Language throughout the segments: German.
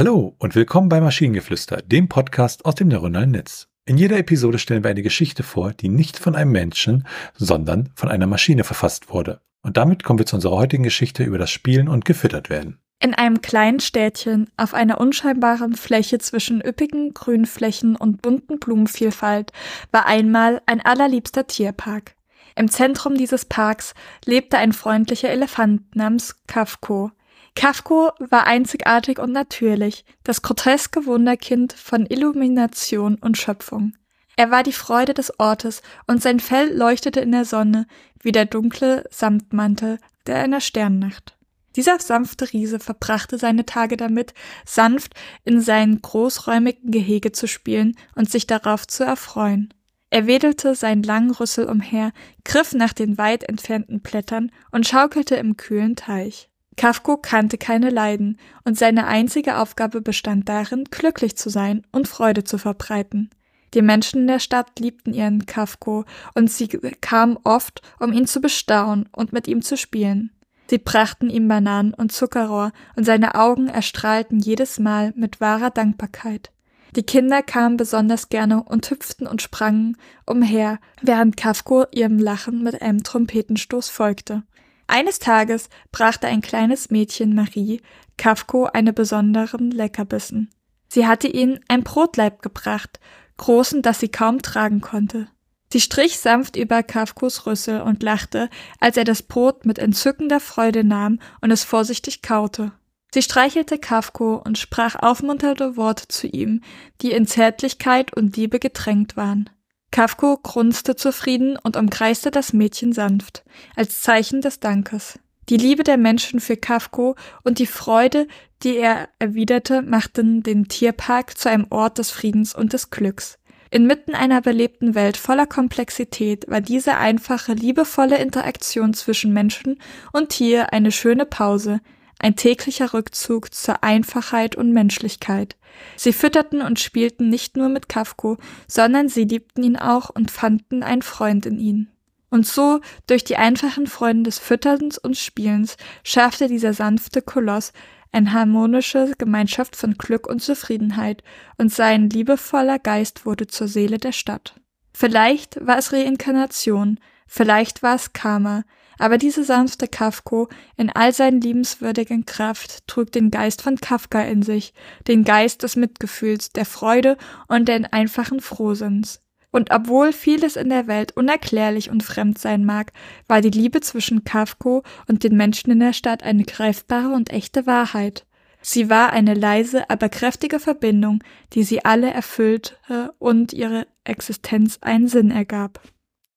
Hallo und willkommen bei Maschinengeflüster, dem Podcast aus dem neuronalen Netz. In jeder Episode stellen wir eine Geschichte vor, die nicht von einem Menschen, sondern von einer Maschine verfasst wurde. Und damit kommen wir zu unserer heutigen Geschichte über das Spielen und gefüttert werden. In einem kleinen Städtchen, auf einer unscheinbaren Fläche zwischen üppigen Grünflächen und bunten Blumenvielfalt, war einmal ein allerliebster Tierpark. Im Zentrum dieses Parks lebte ein freundlicher Elefant namens Kafko. Kafko war einzigartig und natürlich, das groteske Wunderkind von Illumination und Schöpfung. Er war die Freude des Ortes und sein Fell leuchtete in der Sonne wie der dunkle Samtmantel der einer Sternnacht. Dieser sanfte Riese verbrachte seine Tage damit, sanft in seinen großräumigen Gehege zu spielen und sich darauf zu erfreuen. Er wedelte seinen langen Rüssel umher, griff nach den weit entfernten Blättern und schaukelte im kühlen Teich. Kafko kannte keine Leiden, und seine einzige Aufgabe bestand darin, glücklich zu sein und Freude zu verbreiten. Die Menschen in der Stadt liebten ihren Kafko, und sie kamen oft, um ihn zu bestaunen und mit ihm zu spielen. Sie brachten ihm Bananen und Zuckerrohr, und seine Augen erstrahlten jedes Mal mit wahrer Dankbarkeit. Die Kinder kamen besonders gerne und hüpften und sprangen umher, während Kafko ihrem Lachen mit einem Trompetenstoß folgte. Eines Tages brachte ein kleines Mädchen Marie Kafko eine besonderen Leckerbissen. Sie hatte ihm ein Brotleib gebracht, großen, das sie kaum tragen konnte. Sie strich sanft über Kafkos Rüssel und lachte, als er das Brot mit entzückender Freude nahm und es vorsichtig kaute. Sie streichelte Kafko und sprach aufmunternde Worte zu ihm, die in Zärtlichkeit und Liebe getränkt waren. Kafko grunzte zufrieden und umkreiste das Mädchen sanft, als Zeichen des Dankes. Die Liebe der Menschen für Kafko und die Freude, die er erwiderte, machten den Tierpark zu einem Ort des Friedens und des Glücks. Inmitten einer belebten Welt voller Komplexität war diese einfache, liebevolle Interaktion zwischen Menschen und Tier eine schöne Pause, ein täglicher Rückzug zur Einfachheit und Menschlichkeit. Sie fütterten und spielten nicht nur mit Kafko, sondern sie liebten ihn auch und fanden einen Freund in ihn. Und so, durch die einfachen Freuden des Fütterns und Spielens, schaffte dieser sanfte Koloss eine harmonische Gemeinschaft von Glück und Zufriedenheit, und sein liebevoller Geist wurde zur Seele der Stadt. Vielleicht war es Reinkarnation, vielleicht war es Karma, aber diese sanfte Kafko in all seinen liebenswürdigen Kraft trug den Geist von Kafka in sich, den Geist des Mitgefühls, der Freude und den einfachen Frohsinns. Und obwohl vieles in der Welt unerklärlich und fremd sein mag, war die Liebe zwischen Kafko und den Menschen in der Stadt eine greifbare und echte Wahrheit. Sie war eine leise, aber kräftige Verbindung, die sie alle erfüllte und ihre Existenz einen Sinn ergab.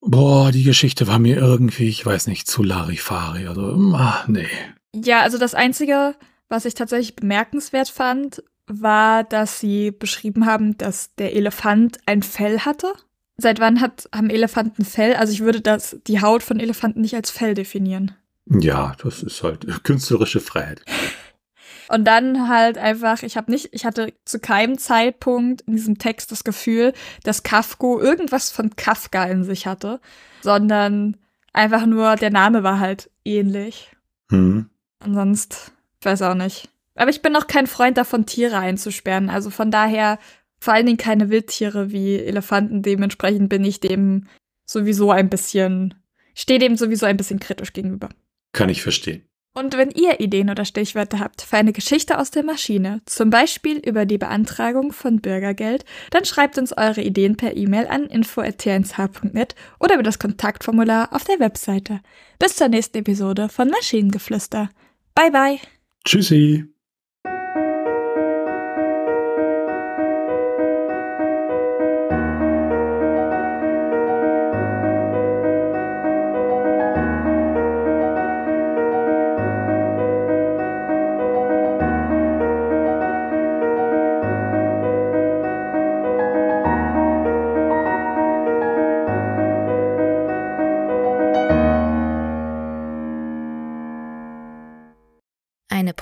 Boah, die Geschichte war mir irgendwie, ich weiß nicht, zu Larifari. Also, ach, nee. Ja, also das Einzige, was ich tatsächlich bemerkenswert fand, war, dass sie beschrieben haben, dass der Elefant ein Fell hatte. Seit wann hat, haben Elefanten Fell? Also ich würde das, die Haut von Elefanten nicht als Fell definieren. Ja, das ist halt künstlerische Freiheit. Und dann halt einfach, ich habe nicht, ich hatte zu keinem Zeitpunkt in diesem Text das Gefühl, dass Kafko irgendwas von Kafka in sich hatte, sondern einfach nur der Name war halt ähnlich. Hm. Und sonst, ich weiß auch nicht. Aber ich bin auch kein Freund davon, Tiere einzusperren. Also von daher vor allen Dingen keine Wildtiere wie Elefanten. Dementsprechend bin ich dem sowieso ein bisschen, stehe dem sowieso ein bisschen kritisch gegenüber. Kann ich verstehen. Und wenn ihr Ideen oder Stichwörter habt für eine Geschichte aus der Maschine, zum Beispiel über die Beantragung von Bürgergeld, dann schreibt uns eure Ideen per E-Mail an info.tnsh.net oder über das Kontaktformular auf der Webseite. Bis zur nächsten Episode von Maschinengeflüster. Bye bye. Tschüssi.